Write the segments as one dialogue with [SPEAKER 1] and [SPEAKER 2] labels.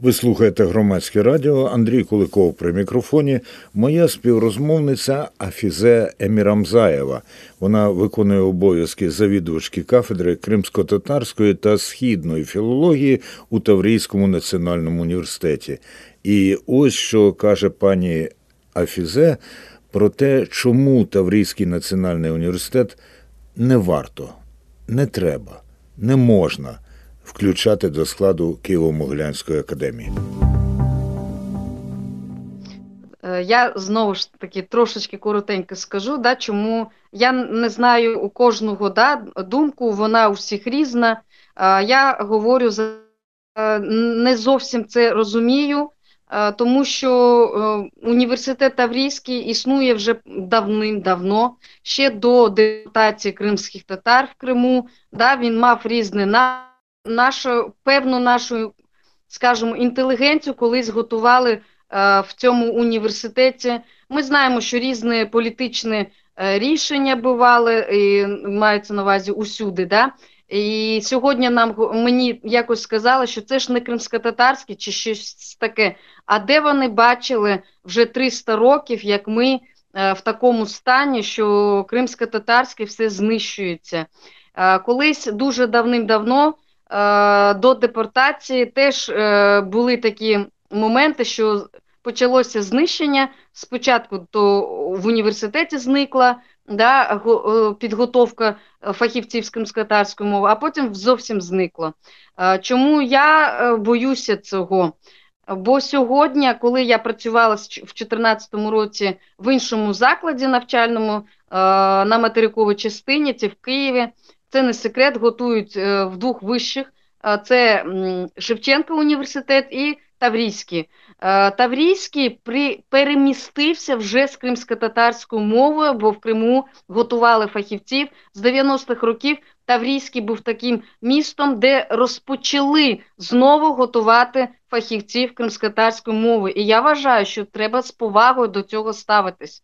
[SPEAKER 1] Ви слухаєте громадське радіо Андрій Куликов при мікрофоні. Моя співрозмовниця Афізе Емірамзаєва. Вона виконує обов'язки завідувачки кафедри кримсько-татарської та східної філології у Таврійському національному університеті. І ось що каже пані Афізе про те, чому Таврійський національний університет не варто, не треба, не можна включати до складу Києво-Могилянської академії?
[SPEAKER 2] Е, я знову ж таки трошечки коротенько скажу, да, чому я не знаю у кожного да, думку, вона у всіх різна. Я говорю за е, не зовсім це розумію, е, тому що університет Таврійський існує вже давним-давно, ще до депутації кримських татар в Криму. Да, Він мав різні нашу певну нашу, скажімо, інтелігенцію колись готували е, в цьому університеті. Ми знаємо, що різні політичні е, рішення бували, і мається на увазі усюди. Да? І сьогодні нам мені якось сказали, що це ж не кримсько-татарське чи щось таке. А де вони бачили вже 300 років, як ми е, в такому стані, що кримсько-татарське все знищується? Колись дуже давним-давно до депортації теж е, були такі моменти, що почалося знищення. Спочатку то в університеті зникла да, е, підготовка фахівців з кримськотарської мови, а потім зовсім зникло. Чому я боюся цього? Бо сьогодні, коли я працювала в 2014 році в іншому закладі навчальному на материковій частині, це в Києві, це не секрет, готують е, в двох вищих: це Шевченка університет і Таврійський. Е, Таврійський при, перемістився вже з кримсько-татарською мовою, бо в Криму готували фахівців з 90-х років. Таврійський був таким містом, де розпочали знову готувати фахівців кримсько-татарської мови. І я вважаю, що треба з повагою до цього ставитись.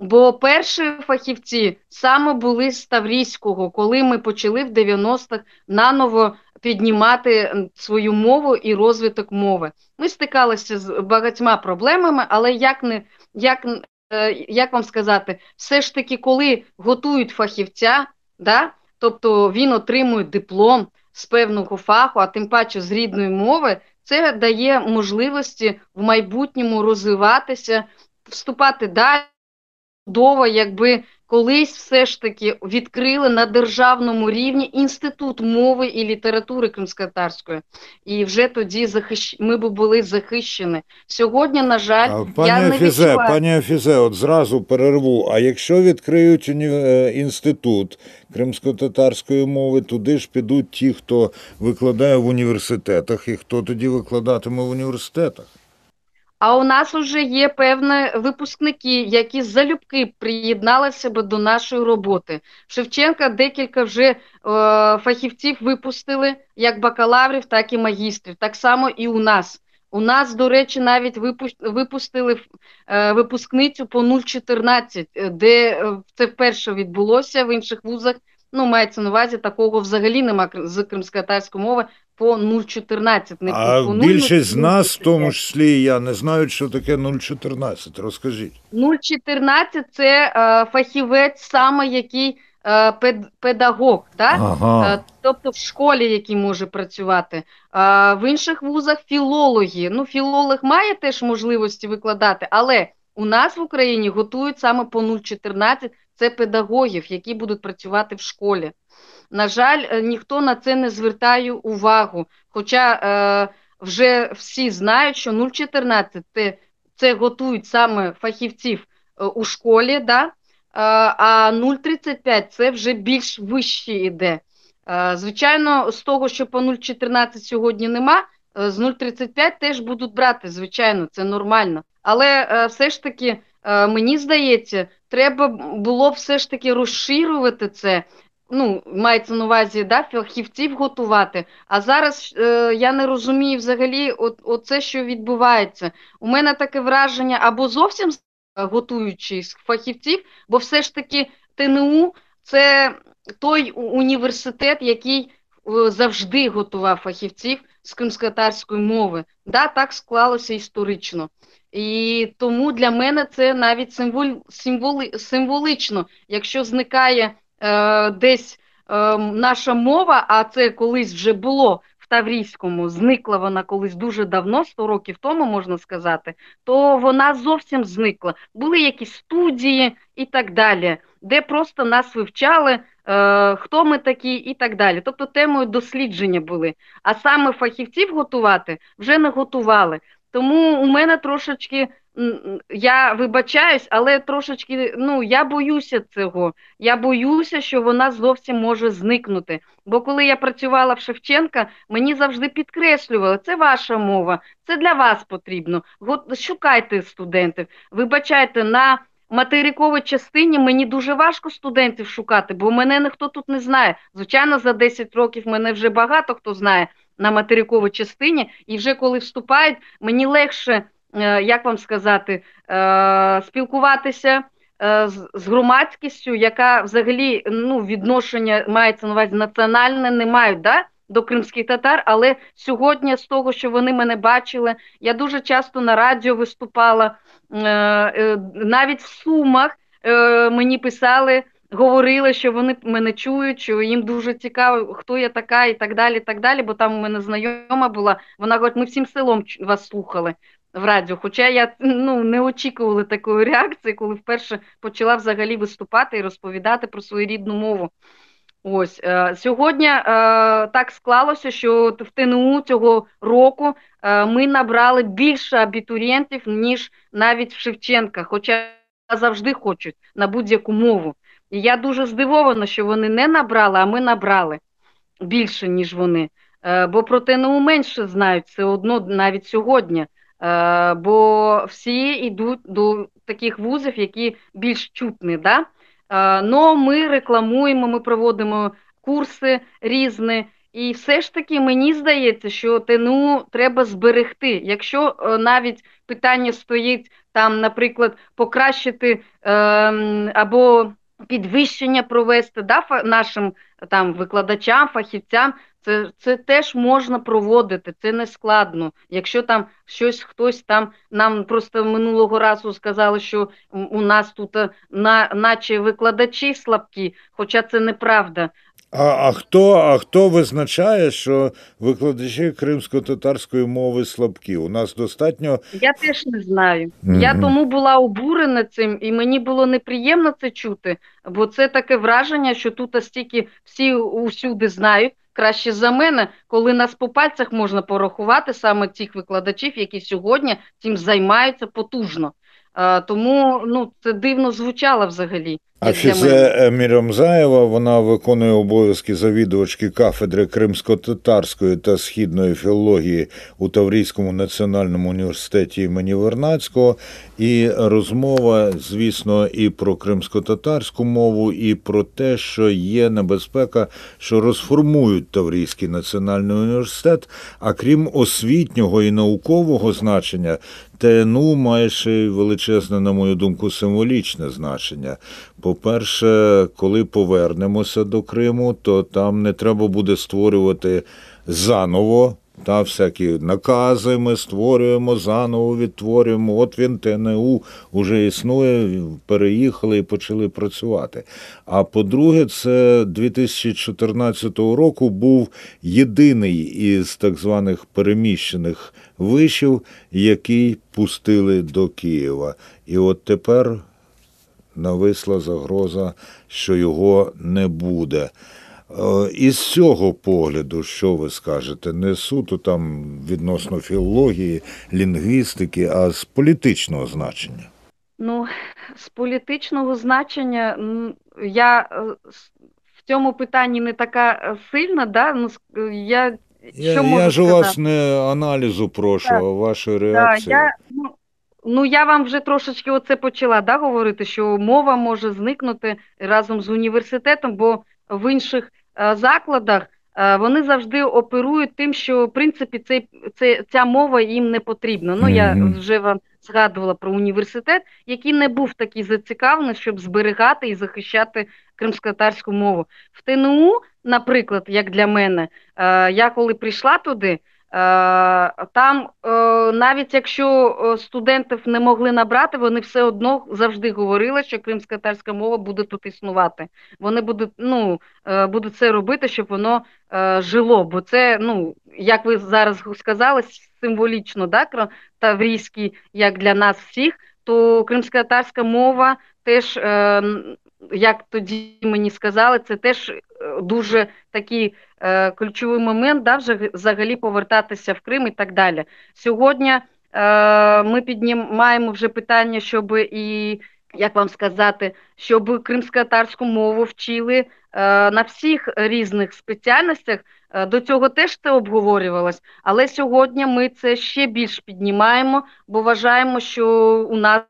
[SPEAKER 2] Бо перші фахівці саме були з Таврійського, коли ми почали в 90-х наново піднімати свою мову і розвиток мови. Ми стикалися з багатьма проблемами, але як не як, е, як вам сказати, все ж таки, коли готують фахівця, да, тобто він отримує диплом з певного фаху, а тим паче з рідної мови, це дає можливості в майбутньому розвиватися, вступати далі чудово, якби колись все ж таки відкрили на державному рівні інститут мови і літератури кримськотарської, і вже тоді захищ... ми б були захищені. Сьогодні, на жаль,
[SPEAKER 1] пані
[SPEAKER 2] я не
[SPEAKER 1] Афізе,
[SPEAKER 2] відчуваю...
[SPEAKER 1] пані Афізе, от зразу перерву. А якщо відкриють. Е, інститут кримсько-татарської мови, туди ж підуть ті, хто викладає в університетах, і хто тоді викладатиме в університетах.
[SPEAKER 2] А у нас вже є певні випускники, які залюбки приєдналися б до нашої роботи. Шевченка декілька вже е, фахівців випустили як бакалаврів, так і магістрів. Так само і у нас. У нас, до речі, навіть випустили е, випускницю по 0,14, е, де е, це вперше відбулося в інших вузах. Ну, мається на увазі, такого взагалі нема з кримськотарської мови по 0,14. Не
[SPEAKER 1] а по 0, більшість з нас, в тому числі я, не знають, що таке 0,14. Розкажіть.
[SPEAKER 2] 0,14 – це е, фахівець саме який е, пед, педагог, так? Ага. Е, тобто в школі, який може працювати. Е, в інших вузах філологи. Ну, філолог має теж можливості викладати, але у нас в Україні готують саме по 0,14 це педагогів, які будуть працювати в школі. На жаль, е, ніхто на це не звертає увагу. Хоча е, вже всі знають, що 0,14 це, це готують саме фахівців е, у школі, да? е, а 0,35 це вже більш вище йде. Е, звичайно, з того, що по 0,14 сьогодні нема, з 0,35 теж будуть брати, звичайно, це нормально. Але все ж таки, мені здається, треба було все ж таки розширювати це ну, мається на увазі да, фахівців готувати. А зараз е, я не розумію взагалі от, оце, що відбувається. У мене таке враження або зовсім готуючих фахівців, бо все ж таки ТНУ це той університет, який е, завжди готував фахівців з кримськотарської мови. Да, Так склалося історично. І тому для мене це навіть символ, символи, символично, якщо зникає е, десь е, наша мова, а це колись вже було в Таврійському, зникла вона колись дуже давно, 100 років тому можна сказати, то вона зовсім зникла. Були якісь студії і так далі, де просто нас вивчали, е, хто ми такі, і так далі. Тобто темою дослідження були. А саме фахівців готувати вже не готували. Тому у мене трошечки, я вибачаюсь, але трошечки ну, я боюся цього. Я боюся, що вона зовсім може зникнути. Бо коли я працювала в Шевченка, мені завжди підкреслювали, це ваша мова, це для вас потрібно. Шукайте студентів, вибачайте, на материковій частині мені дуже важко студентів шукати, бо мене ніхто тут не знає. Звичайно, за 10 років мене вже багато хто знає на материковій частині, і вже коли вступають, мені легше, е, як вам сказати, е, спілкуватися е, з громадськістю, яка взагалі ну, відношення мається на увазі національне, не мають да, до кримських татар. Але сьогодні, з того, що вони мене бачили, я дуже часто на радіо виступала, навіть в Сумах мені писали говорили, що вони мене чують, що їм дуже цікаво, хто я така, і так далі. так далі, Бо там у мене знайома була. Вона говорить, ми всім селом вас слухали в радіо. Хоча я ну, не очікувала такої реакції, коли вперше почала взагалі виступати і розповідати про свою рідну мову. Ось е, сьогодні е, так склалося, що в ТНУ цього року е, ми набрали більше абітурієнтів, ніж навіть в Шевченка, хоча завжди хочуть на будь-яку мову. І я дуже здивована, що вони не набрали, а ми набрали більше, ніж вони. Е, бо про ТНУ менше знають все одно навіть сьогодні. Е, бо всі йдуть до таких вузів, які більш чутні. Да? Е, но ми рекламуємо, ми проводимо курси різні. І все ж таки мені здається, що ТНУ треба зберегти. Якщо навіть питання стоїть там, наприклад, покращити е, або підвищення провести да, нашим там викладачам, фахівцям. Це це теж можна проводити, це не складно. Якщо там щось хтось там нам просто минулого разу сказали, що у нас тут е, на, наче викладачі слабкі, хоча це неправда.
[SPEAKER 1] А а, хто а хто визначає, що викладачі кримсько-татарської мови слабкі? У нас достатньо.
[SPEAKER 2] Я теж не знаю. Mm-hmm. Я тому була обурена цим, і мені було неприємно це чути, бо це таке враження, що тут стільки всі усюди знають. Краще за мене, коли нас по пальцях можна порахувати саме цих викладачів, які сьогодні цим займаються потужно. А, Тому ну, це дивно звучало взагалі.
[SPEAKER 1] Афізе Емірамзаєва, вона виконує обов'язки завідувачки кафедри кримсько-татарської та східної філології у Таврійському національному університеті імені Вернацького. І розмова, звісно, і про кримсько-татарську мову, і про те, що є небезпека, що розформують Таврійський національний університет. А крім освітнього і наукового значення, ТНУ має ще величезне, на мою думку, символічне значення. По-перше, коли повернемося до Криму, то там не треба буде створювати заново. Та всякі накази ми створюємо заново, відтворюємо. От він ТНУ вже існує, переїхали і почали працювати. А по-друге, це 2014 року був єдиний із так званих переміщених вишів, який пустили до Києва. І от тепер нависла загроза, що його не буде. Е, із цього погляду, що ви скажете, не суто там відносно філології, лінгвістики, а з політичного значення?
[SPEAKER 2] Ну, з політичного значення я е, в цьому питанні не така сильна, да? ну, я
[SPEAKER 1] я, що можу я ж у вас не аналізу прошу, так. а вашої реакції. Так, я,
[SPEAKER 2] ну, Ну, я вам вже трошечки оце почала да, говорити, що мова може зникнути разом з університетом, бо в інших е, закладах е, вони завжди оперують тим, що в принципі цей, цей, ця мова їм не потрібна. Ну, я вже вам згадувала про університет, який не був такий зацікавлений, щоб зберігати і захищати кримськотарську мову. В ТНУ, наприклад, як для мене, е, я коли прийшла туди. Там, навіть якщо студентів не могли набрати, вони все одно завжди говорили, що кримсько-татарська мова буде тут існувати. Вони будуть ну, будуть це робити, щоб воно жило. Бо це, ну, як ви зараз сказали, символічно, да, таврійський, як для нас всіх, то кримсько-татарська мова теж, як тоді мені сказали, це теж дуже такий е, ключовий момент, да, взагалі повертатися в Крим і так далі. Сьогодні е, ми піднімаємо вже питання, щоб і як вам сказати, щоб кримсько-татарську мову вчили е, на всіх різних спеціальностях. Е, до цього теж це обговорювалось, але сьогодні ми це ще більш піднімаємо, бо вважаємо, що у нас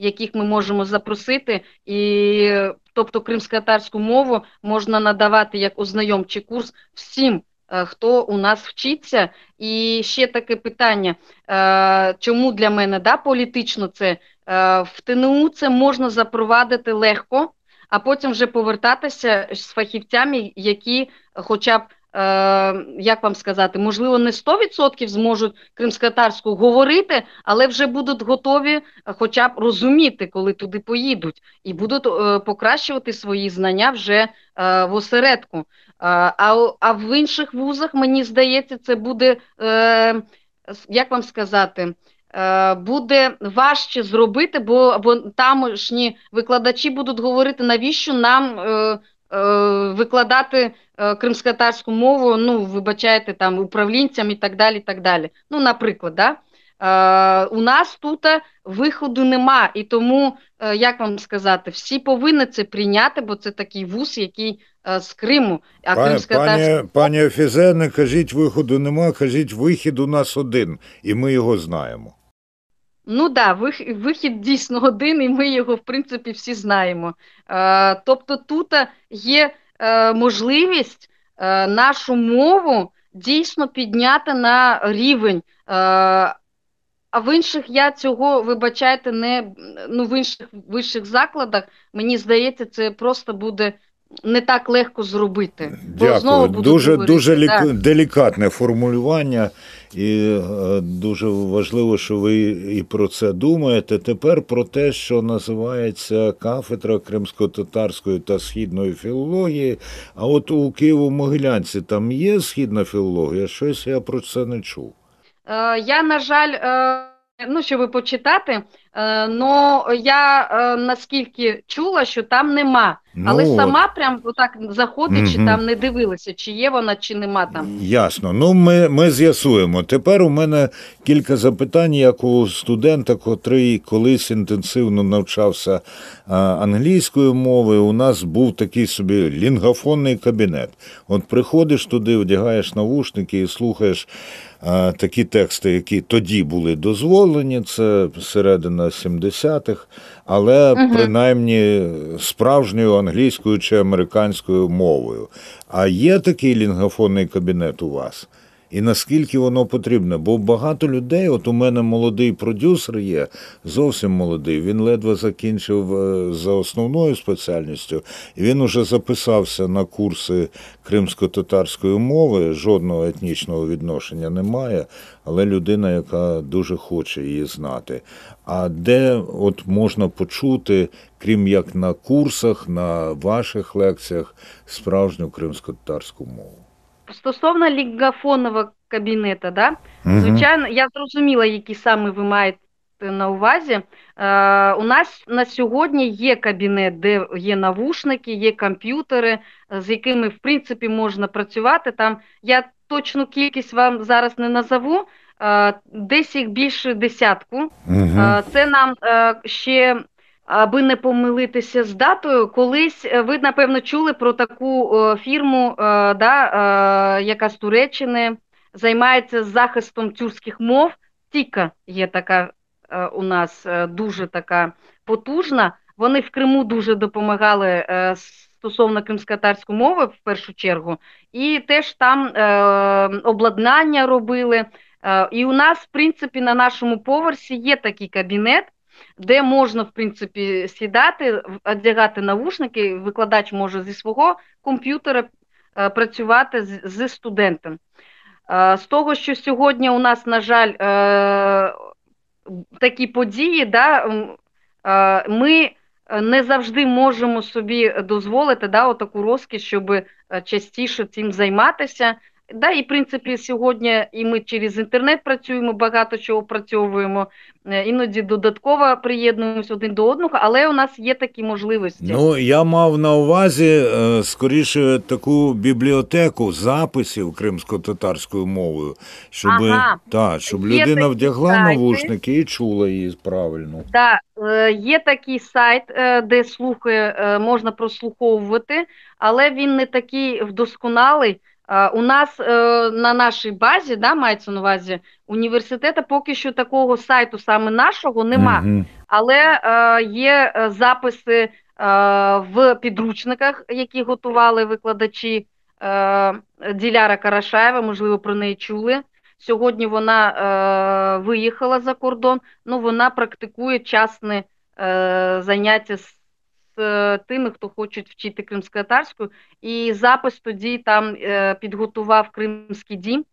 [SPEAKER 2] яких ми можемо запросити, і тобто кримсько-татарську мову можна надавати як ознайомчий курс всім. Е, хто у нас вчиться, і ще таке питання: е, чому для мене да, політично це е, в ТНУ це можна запровадити легко, а потім вже повертатися з фахівцями, які, хоча б як вам сказати, можливо, не 100% зможуть кримськотарську говорити, але вже будуть готові, е, хоча б розуміти, коли туди поїдуть, і будуть е, покращувати свої знання вже в осередку. А а в інших вузах, мені здається, це буде, як вам сказати, буде важче зробити, бо бо тамошні викладачі будуть говорити, навіщо нам викладати Е, кримськотарську мову, ну, вибачайте, там управлінцям і так далі. і так далі. Ну, наприклад, да? Е, у нас тут виходу нема, і тому, е, як вам сказати, всі повинні це прийняти, бо це такий вуз, який з Криму.
[SPEAKER 1] А пані, пані, пані Офізе, не кажіть виходу нема, кажіть вихід у нас один, і ми його знаємо.
[SPEAKER 2] Ну да, вихід дійсно один, і ми його, в принципі, всі знаємо. Тобто тут є Е, можливість е, нашу мову дійсно підняти на рівень. Е, а в інших я цього, вибачайте, не ну в інших вищих закладах, мені здається, це просто буде не так легко зробити.
[SPEAKER 1] Дякую. Знову дуже говорити, дуже лік... делікатне формулювання, і е, дуже важливо, що ви і про це думаєте. Тепер про те, що називається кафедра кримсько-татарської та східної філології. А от у Києво-Могилянці там є східна філологія? Щось я про це не чув.
[SPEAKER 2] Е, я, на жаль, е, ну, щоб почитати, ну я е, наскільки чула, що там нема, ну, але сама прям отак заходячи, угу. там не дивилася, чи є вона, чи нема там.
[SPEAKER 1] Ясно. Ну ми ми з'ясуємо. Тепер у мене кілька запитань, як у студента, котрий колись інтенсивно навчався англійською мовою. У нас був такий собі лінгофонний кабінет. От приходиш туди, одягаєш навушники і слухаєш. Такі тексти, які тоді були дозволені, це середина на 70-х, але угу. принаймні справжньою англійською чи американською мовою. А є такий лінгофонний кабінет у вас? І наскільки воно потрібне? Бо багато людей, от у мене молодий продюсер є, зовсім молодий. Він ледве закінчив е, за основною спеціальністю, і він уже записався на курси кримсько-татарської мови. Жодного етнічного відношення немає, але людина, яка дуже хоче її знати. А де от можна почути, крім як на курсах, на ваших лекціях, справжню кримсько-татарську мову?
[SPEAKER 2] Стосовно лігафонного кабінета, да? Угу. звичайно, я зрозуміла, які саме ви маєте на увазі. Е, У нас на сьогодні є кабінет, де є навушники, є комп'ютери, з якими в принципі можна працювати. Там я точну кількість вам зараз не назову, е, десь їх більше десятку. Угу. Це нам е, ще аби не помилитися з датою, колись е, ви напевно чули про таку фірму, е, да, е, яка з Туреччини займається захистом тюркських мов. Тіка є така у нас дуже така потужна. Вони в Криму дуже допомагали стосовно кримськотарської мови в першу чергу, і теж там обладнання робили. І у нас, в принципі, на нашому поверсі є такий кабінет де можна, в принципі, сідати, одягати навушники, викладач може зі свого комп'ютера е, працювати з, з студентом. Е, з того, що сьогодні у нас, на жаль, е, такі події, да, ми не завжди можемо собі дозволити да, таку розкіш, щоб частіше цим займатися. Да, І в принципі, сьогодні і ми через інтернет працюємо, багато чого працьовуємо, е, іноді додатково приєднуємося один до одного, але у нас є такі можливості.
[SPEAKER 1] Ну, я мав на увазі е, скоріше таку бібліотеку записів кримсько-татарською мовою, щоб,
[SPEAKER 2] ага.
[SPEAKER 1] та, щоб
[SPEAKER 2] є
[SPEAKER 1] людина вдягла
[SPEAKER 2] сайти.
[SPEAKER 1] навушники і чула її правильно.
[SPEAKER 2] Так, є такий сайт, е, де слухи можна прослуховувати, але він не такий вдосконалий. У нас е, на нашій базі, да, мається на увазі університету, поки що такого сайту саме нашого нема. -hmm. Але е, є е, записи в підручниках, які готували викладачі Діляра Карашаєва, можливо, про неї чули. Сьогодні вона виїхала за кордон, ну вона практикує частне заняття з Е, тими, хто хочуть вчити кримсько-татарську. І запис тоді там е, підготував Кримський дім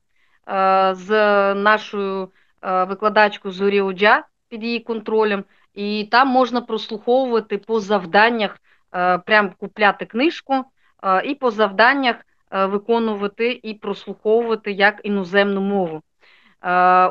[SPEAKER 2] е, з нашою викладачкою Зорі Оджа під її контролем. І там можна прослуховувати по завданнях, прям купляти книжку, і по завданнях виконувати і прослуховувати як іноземну мову.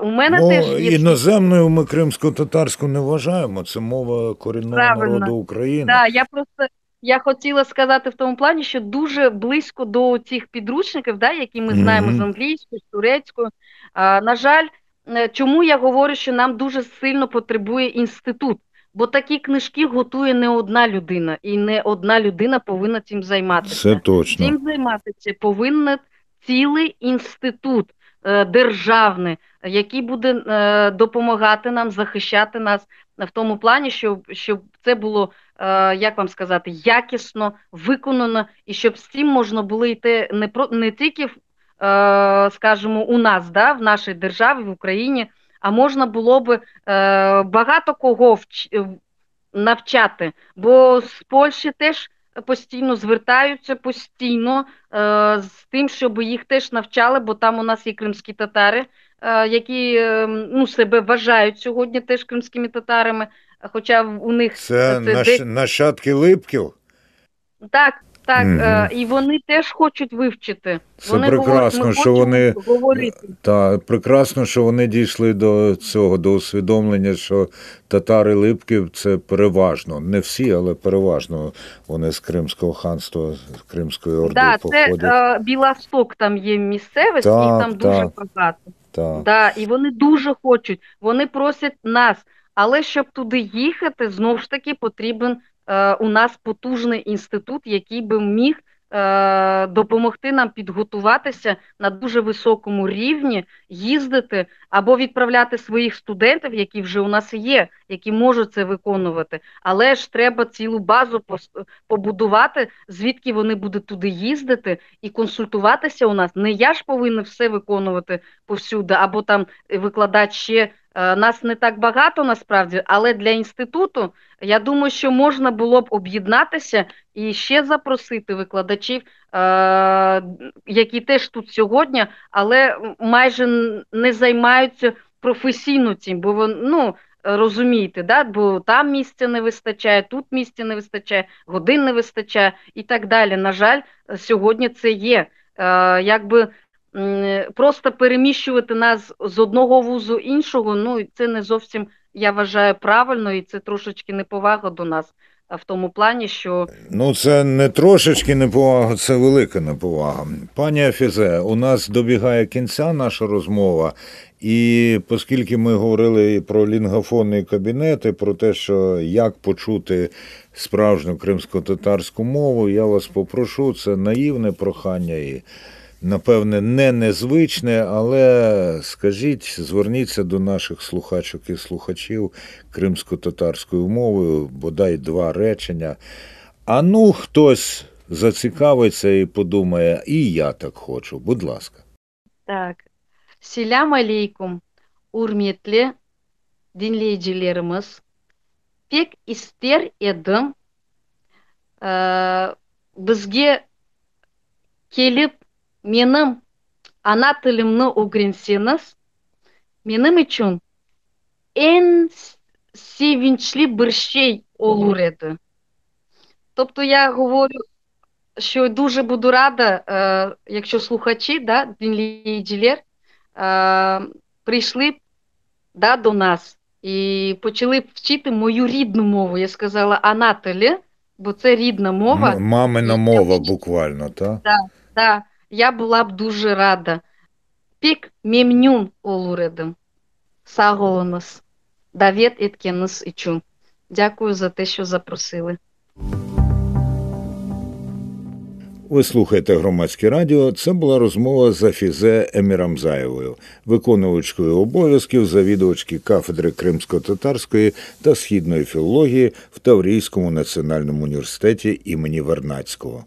[SPEAKER 2] У мене
[SPEAKER 1] ну,
[SPEAKER 2] теж є
[SPEAKER 1] іноземною ми кримсько-татарську не вважаємо. Це мова корінного Правильно. народу України.
[SPEAKER 2] Так, я просто я хотіла сказати в тому плані, що дуже близько до цих підручників, да, які ми знаємо mm -hmm. з англійською, з турецькою. А, На жаль, е, чому я говорю, що нам дуже сильно потребує інститут, бо такі книжки готує не одна людина, і не одна людина повинна цим займатися.
[SPEAKER 1] Це точно.
[SPEAKER 2] Цим займатися повинен цілий інститут. Е, державне, який буде е, допомагати нам захищати нас в тому плані, щоб щоб це було, е, як вам сказати, якісно виконано, і щоб з цим можна було йти не про не тільки скажімо, у нас, да, в нашій державі, в Україні, а можна було би багато кого навчати, бо з Польщі теж постійно звертаються постійно е, з тим, щоб їх теж навчали, бо там у нас є кримські татари, е, які е, ну, себе вважають сьогодні теж кримськими татарами. Хоча у них
[SPEAKER 1] це, це нащадки липків.
[SPEAKER 2] Так, так, угу. і вони теж хочуть вивчити.
[SPEAKER 1] Це вони прекрасно, говорять, що вони говорити. Та, прекрасно, що вони дійшли до цього, до усвідомлення, що татари Липків це переважно. Не всі, але переважно вони з Кримського ханства, з Кримської орди да, походять.
[SPEAKER 2] Це е, Біласток там є місцевість, так, їх там так, дуже багато. Так. Да, І вони дуже хочуть, вони просять нас. Але щоб туди їхати, знову ж таки потрібен у нас потужний інститут, який би міг е, допомогти нам підготуватися на дуже високому рівні, їздити або відправляти своїх студентів, які вже у нас є, які можуть це виконувати. Але ж треба цілу базу побудувати, звідки вони будуть туди їздити і консультуватися у нас. Не я ж повинен все виконувати повсюди, або там викладач ще. Е, нас не так багато насправді, але для інституту я думаю, що можна було б об'єднатися і ще запросити викладачів, е, які теж тут сьогодні, але майже не займаються професійно цим, бо вони, ну, розумієте, да? бо там місця не вистачає, тут місця не вистачає, годин не вистачає і так далі. На жаль, сьогодні це є. Е, якби Просто переміщувати нас з одного вузу іншого, ну це не зовсім я вважаю правильно, і це трошечки неповага до нас в тому плані, що
[SPEAKER 1] ну це не трошечки неповага, це велика неповага. Пані Афізе, у нас добігає кінця наша розмова, і оскільки ми говорили про лінгофонні кабінети, про те, що як почути справжню кримсько-татарську мову, я вас попрошу, це наївне прохання і напевне, не незвичне, але скажіть, зверніться до наших слухачок і слухачів кримсько-татарською мовою, бодай два речення. А ну, хтось зацікавиться і подумає, і я так хочу. Будь ласка.
[SPEAKER 2] Так. Селям алейкум, урметлі dinleyicilerimiz. Pek ister edim e, kelip менің ana tilimni o'g'rinseniz mening uchun eng sevinchli bir şey olur edi. Тобто я говорю, що дуже буду рада, е, якщо слухачі, да, dinleyiciler, е, прийшли да, до нас і почали вчити мою рідну мову. Я сказала Анателі, бо це рідна мова.
[SPEAKER 1] Мамина мова буквально, так?
[SPEAKER 2] Да, я була б дуже рада. Пік мемнюн олуредим. Саголонос. Давід еткенес ічун. Дякую за те, що запросили.
[SPEAKER 1] Ви слухаєте громадське радіо. Це була розмова з Афізе Емірамзаєвою, виконувачкою обов'язків завідувачки кафедри кримсько-татарської та східної філології в Таврійському національному університеті імені Вернацького.